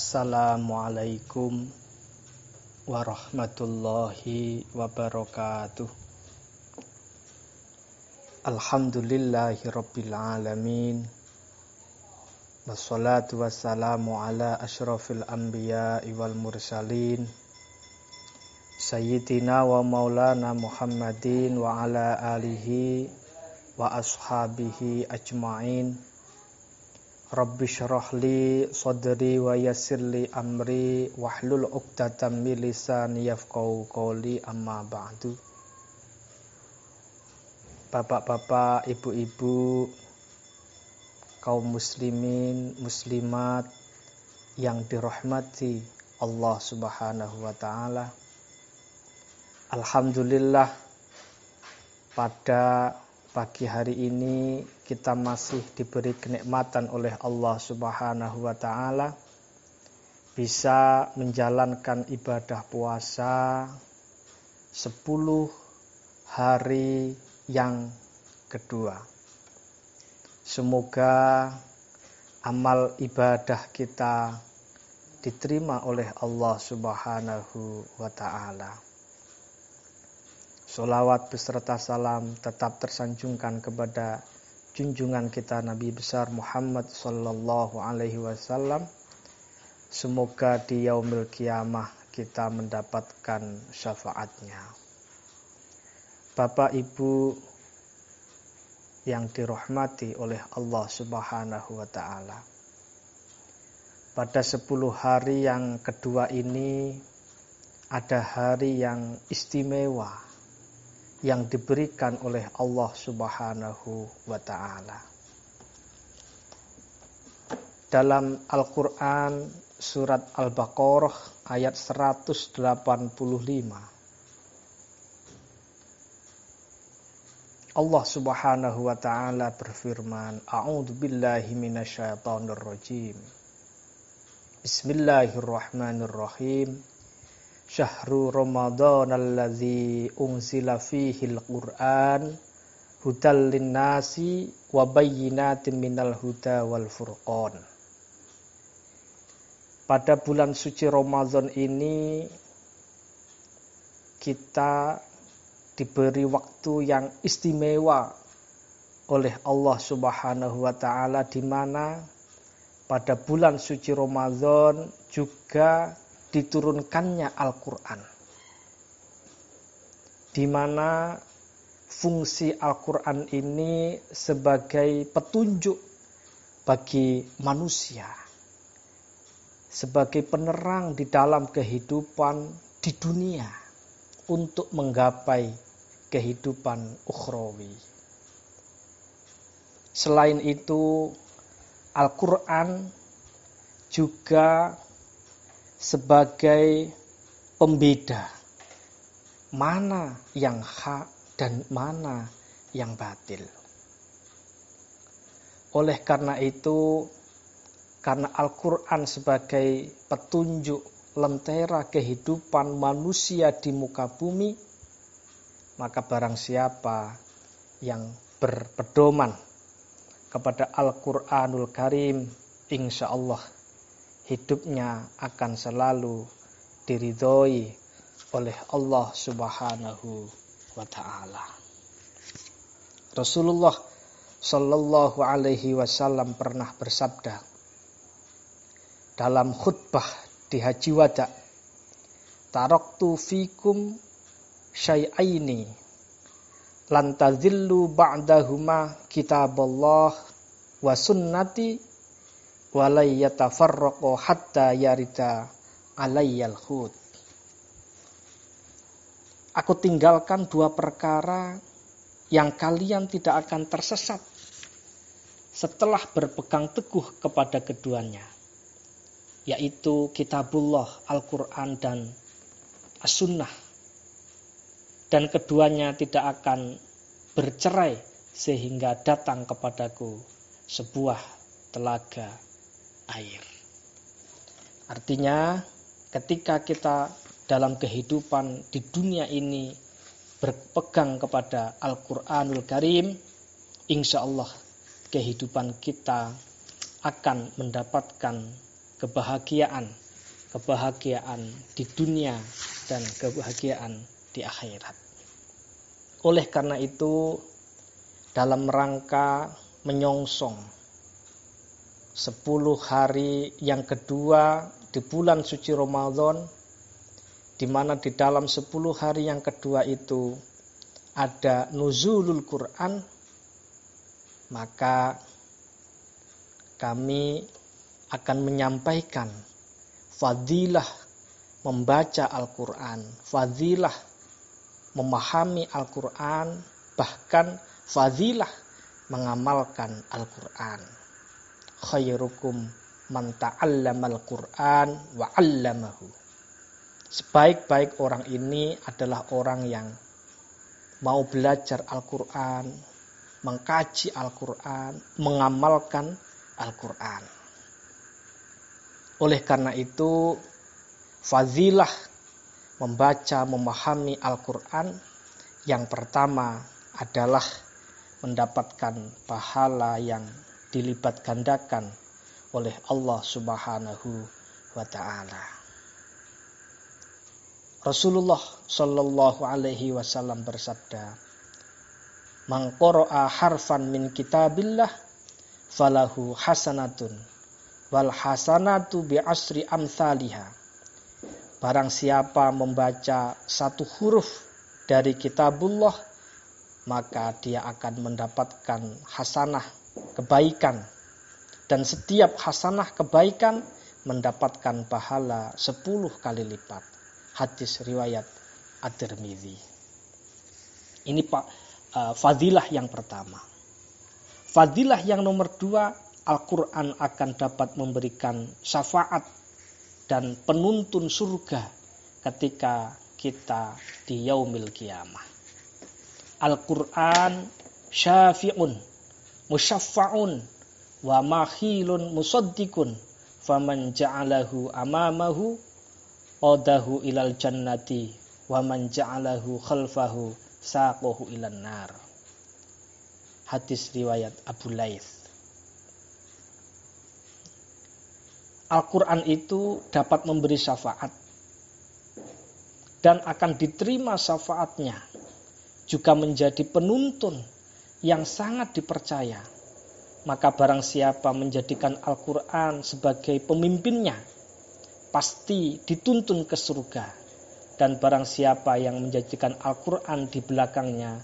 Assalamualaikum warahmatullahi wabarakatuh. Alhamdulillahi rabbil alamin. Wassalatu wassalamu ala ashrafil anbiya wal mursalin. Sayyidina wa maulana Muhammadin wa ala alihi wa ashabihi ajma'in. Rabbi syrah li sadri wa yassir li amri wahlul 'uqdatam min lisani yafqahu qawli amma ba'du. Bapak-bapak, ibu-ibu, kaum muslimin, muslimat yang dirahmati Allah Subhanahu wa taala. Alhamdulillah pada pagi hari ini kita masih diberi kenikmatan oleh Allah Subhanahu wa taala bisa menjalankan ibadah puasa 10 hari yang kedua. Semoga amal ibadah kita diterima oleh Allah Subhanahu wa taala. Solawat beserta salam tetap tersanjungkan kepada junjungan kita Nabi besar Muhammad Sallallahu Alaihi Wasallam. Semoga di yaumil kiamah kita mendapatkan syafaatnya. Bapak Ibu yang dirahmati oleh Allah Subhanahu wa taala. Pada 10 hari yang kedua ini ada hari yang istimewa yang diberikan oleh Allah Subhanahu wa taala. Dalam Al-Qur'an surat Al-Baqarah ayat 185 Allah Subhanahu wa taala berfirman, A'udzu billahi minasyaitonir rajim. Bismillahirrahmanirrahim syahru Ramadan alladzi unzila fihi al-Qur'an hudal linnasi wa bayyinatin minal huda wal furqan. Pada bulan suci Ramadan ini kita diberi waktu yang istimewa oleh Allah Subhanahu wa taala di mana pada bulan suci Ramadan juga diturunkannya Al-Quran. Di mana fungsi Al-Quran ini sebagai petunjuk bagi manusia. Sebagai penerang di dalam kehidupan di dunia untuk menggapai kehidupan ukhrawi. Selain itu, Al-Quran juga sebagai pembeda mana yang hak dan mana yang batil. Oleh karena itu, karena Al-Quran sebagai petunjuk lentera kehidupan manusia di muka bumi, maka barang siapa yang berpedoman kepada Al-Quranul Karim, insya Allah hidupnya akan selalu diridhoi oleh Allah Subhanahu wa taala. Rasulullah Shallallahu alaihi wasallam pernah bersabda dalam khutbah di Haji Wada, "Taraktu fikum syai'aini lan tadhillu ba'dahuma kitaballah wa sunnati yarida alayyal. Aku tinggalkan dua perkara yang kalian tidak akan tersesat setelah berpegang teguh kepada keduanya, yaitu kitabullah, Al-Quran, dan As-Sunnah. Dan keduanya tidak akan bercerai sehingga datang kepadaku sebuah telaga air. Artinya ketika kita dalam kehidupan di dunia ini berpegang kepada Al-Quranul Karim, insya Allah kehidupan kita akan mendapatkan kebahagiaan, kebahagiaan di dunia dan kebahagiaan di akhirat. Oleh karena itu, dalam rangka menyongsong 10 hari yang kedua di bulan suci Ramadan di mana di dalam 10 hari yang kedua itu ada nuzulul Quran maka kami akan menyampaikan fadilah membaca Al-Quran, fadilah memahami Al-Quran, bahkan fadilah mengamalkan Al-Quran. Khairukum man ta'allamal Quran wa 'allamahu. Sebaik-baik orang ini adalah orang yang mau belajar Al-Quran, mengkaji Al-Quran, mengamalkan Al-Quran. Oleh karena itu, fadilah membaca, memahami Al-Quran yang pertama adalah mendapatkan pahala yang dilipat gandakan oleh Allah Subhanahu wa taala. Rasulullah Shallallahu alaihi wasallam bersabda, "Man harfan min kitabillah falahu hasanatun wal hasanatu bi asri amsalihah." Barang siapa membaca satu huruf dari kitabullah maka dia akan mendapatkan hasanah kebaikan dan setiap hasanah kebaikan mendapatkan pahala 10 kali lipat. Hadis riwayat At-Tirmidzi. Ini Pak uh, fadilah yang pertama. Fadilah yang nomor dua, Al-Quran akan dapat memberikan syafaat dan penuntun surga ketika kita di yaumil kiamah. Al-Quran syafi'un, musyaffa'un, wa mahilun musaddikun, faman ja'alahu amamahu, odahu ilal jannati, wa man ja'alahu khalfahu, saqohu ilan nar. Hadis riwayat Abu Laith. Al-Quran itu dapat memberi syafaat dan akan diterima syafaatnya juga menjadi penuntun yang sangat dipercaya. Maka barang siapa menjadikan Al-Quran sebagai pemimpinnya, pasti dituntun ke surga. Dan barang siapa yang menjadikan Al-Quran di belakangnya,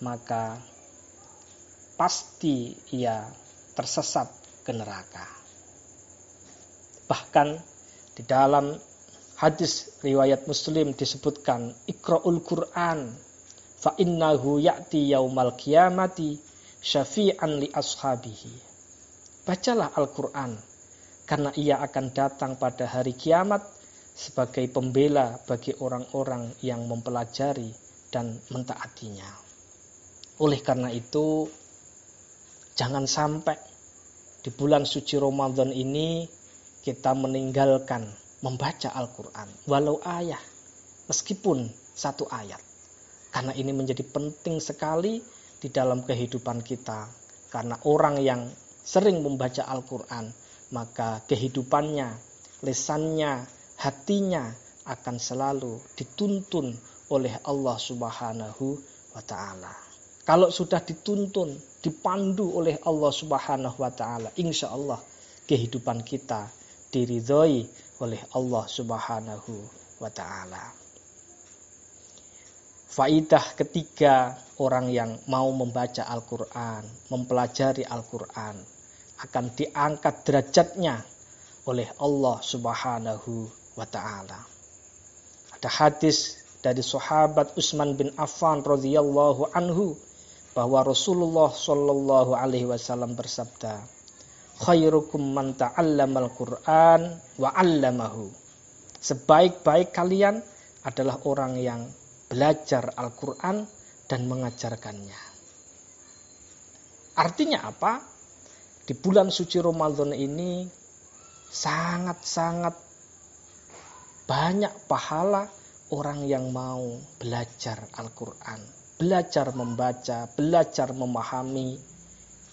maka pasti ia tersesat ke neraka. Bahkan di dalam hadis riwayat Muslim disebutkan Iqra'ul Quran fa innahu ya'ti yaumal qiyamati syafi'an li ashabihi. Bacalah Al-Qur'an karena ia akan datang pada hari kiamat sebagai pembela bagi orang-orang yang mempelajari dan mentaatinya. Oleh karena itu, jangan sampai di bulan suci Ramadan ini kita meninggalkan membaca Al-Quran. Walau ayah, meskipun satu ayat. Karena ini menjadi penting sekali di dalam kehidupan kita. Karena orang yang sering membaca Al-Quran, maka kehidupannya, lesannya, hatinya akan selalu dituntun oleh Allah Subhanahu wa taala. Kalau sudah dituntun, dipandu oleh Allah Subhanahu wa taala, insya Allah kehidupan kita diridhoi oleh Allah Subhanahu wa taala. Faidah ketiga orang yang mau membaca Al-Quran, mempelajari Al-Quran, akan diangkat derajatnya oleh Allah Subhanahu wa Ta'ala. Ada hadis dari sahabat Utsman bin Affan radhiyallahu anhu bahwa Rasulullah Shallallahu alaihi wasallam bersabda, "Khairukum man ta'allamal Qur'an wa 'allamahu." Sebaik-baik kalian adalah orang yang belajar Al-Quran dan mengajarkannya. Artinya apa? Di bulan suci Ramadan ini sangat-sangat banyak pahala orang yang mau belajar Al-Quran. Belajar membaca, belajar memahami,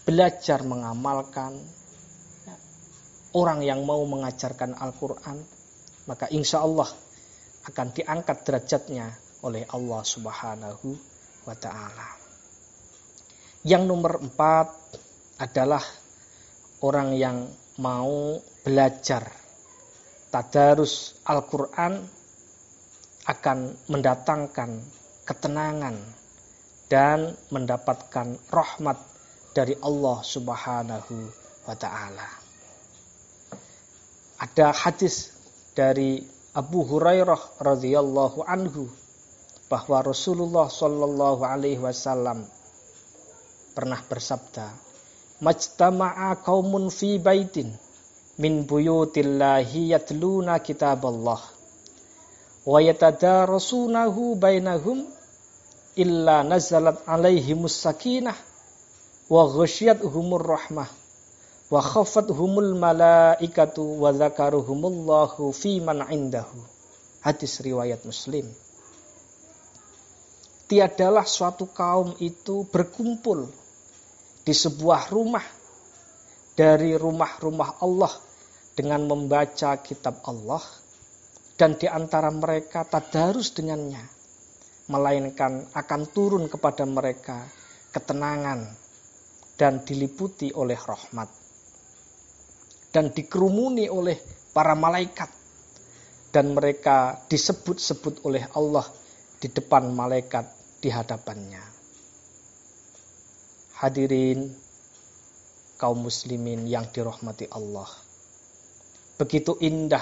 belajar mengamalkan. orang yang mau mengajarkan Al-Quran, maka insya Allah akan diangkat derajatnya oleh Allah Subhanahu wa Ta'ala. Yang nomor empat adalah orang yang mau belajar tadarus Al-Quran akan mendatangkan ketenangan dan mendapatkan rahmat dari Allah Subhanahu wa taala. Ada hadis dari Abu Hurairah radhiyallahu anhu bahwa Rasulullah Shallallahu alaihi wasallam pernah bersabda, "Majtama'a qaumun fi baitin min buyutillahi yatluna kitaballah wa yatadarasunahu bainahum illa nazalat alaihimus sakinah wa humur rahmah wa humul malaikatu wa zakaruhumullahu fi man indahu. Hadis riwayat Muslim. Tiadalah suatu kaum itu berkumpul di sebuah rumah dari rumah-rumah Allah dengan membaca kitab Allah dan di antara mereka tadarus dengannya melainkan akan turun kepada mereka ketenangan dan diliputi oleh rahmat dan dikerumuni oleh para malaikat dan mereka disebut-sebut oleh Allah di depan malaikat di hadapannya. Hadirin kaum muslimin yang dirahmati Allah. Begitu indah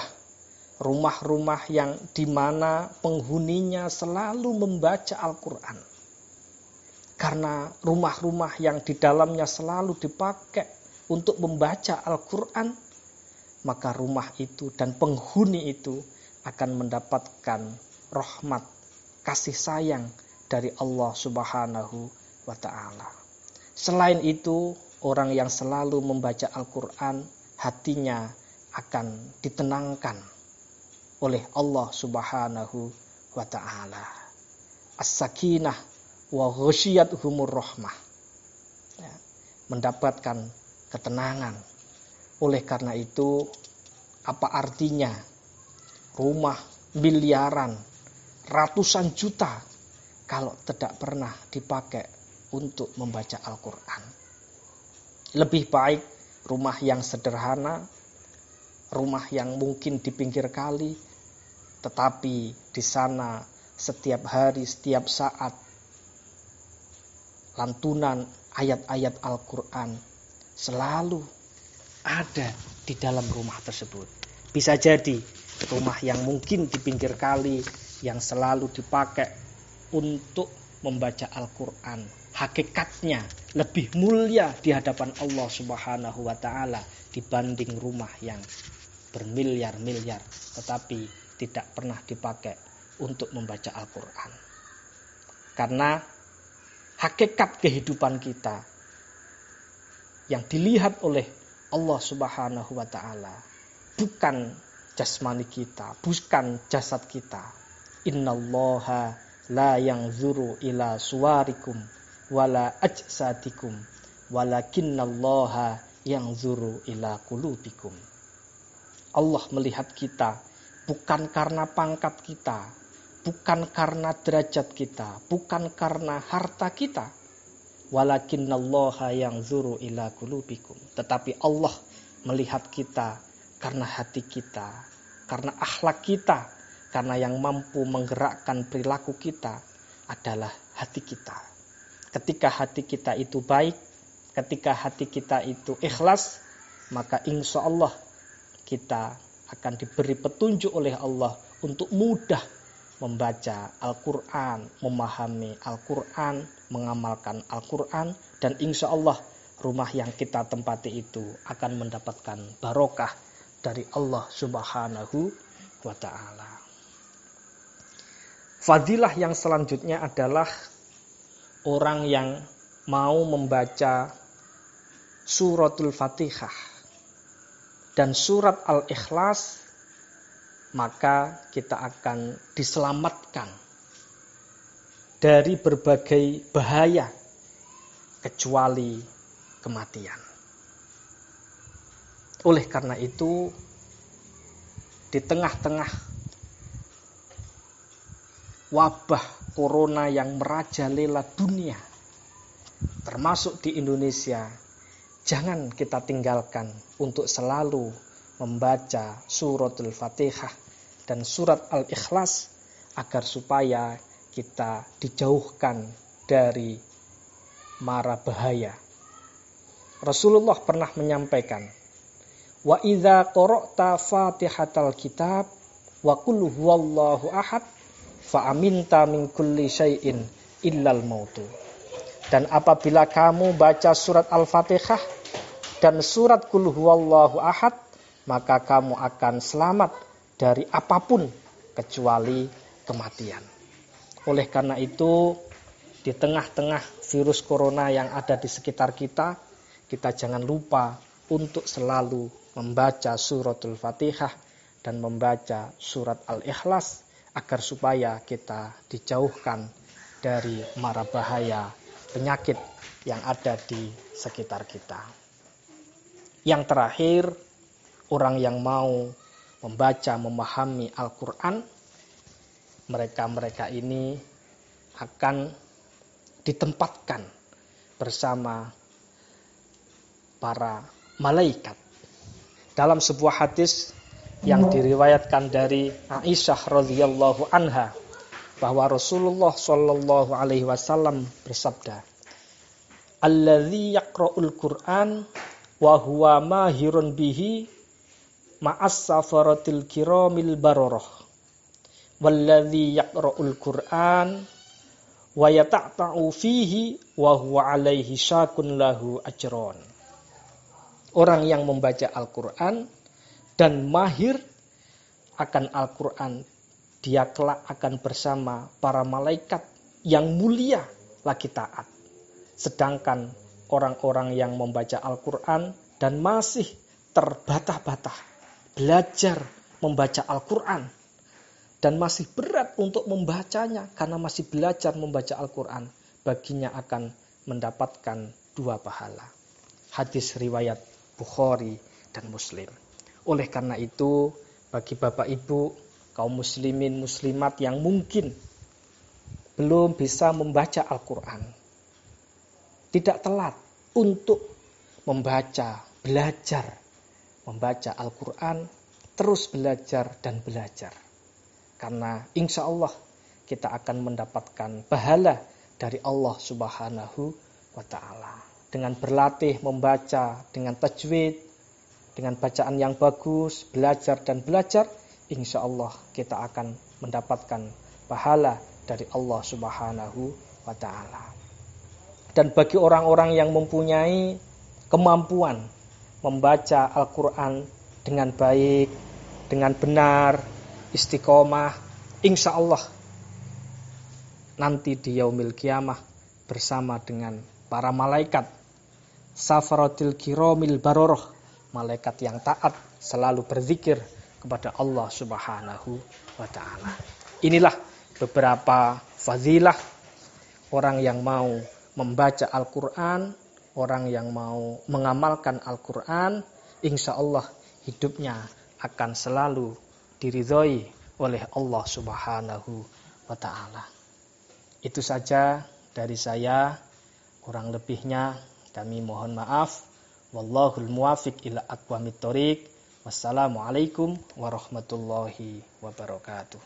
rumah-rumah yang di mana penghuninya selalu membaca Al-Quran. Karena rumah-rumah yang di dalamnya selalu dipakai untuk membaca Al-Quran, maka rumah itu dan penghuni itu akan mendapatkan rahmat, kasih sayang dari Allah Subhanahu wa Ta'ala. Selain itu, orang yang selalu membaca Al-Quran, hatinya akan ditenangkan oleh Allah Subhanahu wa taala. As-sakinah wa humur rahmah. Ya, mendapatkan ketenangan. Oleh karena itu, apa artinya rumah miliaran, ratusan juta kalau tidak pernah dipakai untuk membaca Al-Quran. Lebih baik rumah yang sederhana, rumah yang mungkin di pinggir kali, tetapi di sana setiap hari, setiap saat lantunan ayat-ayat Al-Quran selalu ada di dalam rumah tersebut. Bisa jadi rumah yang mungkin di pinggir kali yang selalu dipakai untuk membaca Al-Quran. Hakikatnya lebih mulia di hadapan Allah Subhanahu wa taala dibanding rumah yang bermiliar-miliar tetapi tidak pernah dipakai untuk membaca Al-Quran. Karena hakikat kehidupan kita yang dilihat oleh Allah Subhanahu wa taala bukan jasmani kita, bukan jasad kita. Innallaha la yang zuru ila suwarikum wala ajsadikum walakinnallaha yang zuru ila kulubikum. Allah melihat kita bukan karena pangkat kita, bukan karena derajat kita, bukan karena harta kita. Walakinnallaha yang zuru ila kulubikum. Tetapi Allah melihat kita karena hati kita, karena akhlak kita, karena yang mampu menggerakkan perilaku kita adalah hati kita. Ketika hati kita itu baik, ketika hati kita itu ikhlas, maka insya Allah kita akan diberi petunjuk oleh Allah untuk mudah membaca Al-Quran, memahami Al-Quran, mengamalkan Al-Quran, dan insya Allah rumah yang kita tempati itu akan mendapatkan barokah dari Allah Subhanahu wa Ta'ala. Fadilah yang selanjutnya adalah orang yang mau membaca suratul Fatihah dan surat Al-Ikhlas, maka kita akan diselamatkan dari berbagai bahaya kecuali kematian. Oleh karena itu, di tengah-tengah wabah corona yang merajalela dunia, termasuk di Indonesia, jangan kita tinggalkan untuk selalu membaca suratul Fatihah dan surat Al-Ikhlas agar supaya kita dijauhkan dari mara bahaya. Rasulullah pernah menyampaikan, "Wa idza qara'ta Fatihatal kitab wa qul huwallahu ahad fa aminta min kulli syai'in illal mautu." Dan apabila kamu baca surat Al-Fatihah dan surat Qul huwallahu ahad, maka kamu akan selamat dari apa pun kecuali kematian. Oleh karena itu, di tengah-tengah virus corona yang ada di sekitar kita, kita jangan lupa untuk selalu membaca suratul Fatihah dan membaca surat Al-Ikhlas agar supaya kita dijauhkan dari mara bahaya penyakit yang ada di sekitar kita. Yang terakhir, orang yang mau membaca, memahami Al-Quran, mereka-mereka ini akan ditempatkan bersama para malaikat. Dalam sebuah hadis yang diriwayatkan dari Aisyah radhiyallahu anha bahwa Rasulullah shallallahu alaihi wasallam bersabda, "Alladzi yaqra'ul Qur'an wa huwa mahirun bihi ma'as safaratil kiramil bararah. Walladzi yaqra'ul Qur'an wa yata'ta'u fihi wa huwa alaihi syakun lahu ajron orang yang membaca Al-Qur'an dan mahir akan Al-Qur'an dia kelak akan bersama para malaikat yang mulia lagi taat sedangkan orang-orang yang membaca Al-Qur'an dan masih terbata-bata belajar membaca Al-Quran dan masih berat untuk membacanya karena masih belajar membaca Al-Quran, baginya akan mendapatkan dua pahala. Hadis riwayat Bukhari dan Muslim. Oleh karena itu, bagi Bapak Ibu, kaum muslimin muslimat yang mungkin belum bisa membaca Al-Quran, tidak telat untuk membaca, belajar membaca Al-Quran, terus belajar dan belajar. Karena insya Allah kita akan mendapatkan pahala dari Allah Subhanahu wa Ta'ala. Dengan berlatih membaca, dengan tajwid, dengan bacaan yang bagus, belajar dan belajar, insya Allah kita akan mendapatkan pahala dari Allah Subhanahu wa Ta'ala. Dan bagi orang-orang yang mempunyai kemampuan membaca Al-Quran dengan baik, dengan benar, istiqomah, insya Allah nanti di yaumil kiamah bersama dengan para malaikat safaratil kiromil baroroh malaikat yang taat selalu berzikir kepada Allah subhanahu wa ta'ala inilah beberapa fadilah orang yang mau membaca Al-Quran orang yang mau mengamalkan Al-Quran, insya Allah hidupnya akan selalu diridhoi oleh Allah Subhanahu wa Ta'ala. Itu saja dari saya, kurang lebihnya kami mohon maaf. Wallahul muwafiq ila aqwamit thoriq. Wassalamualaikum warahmatullahi wabarakatuh.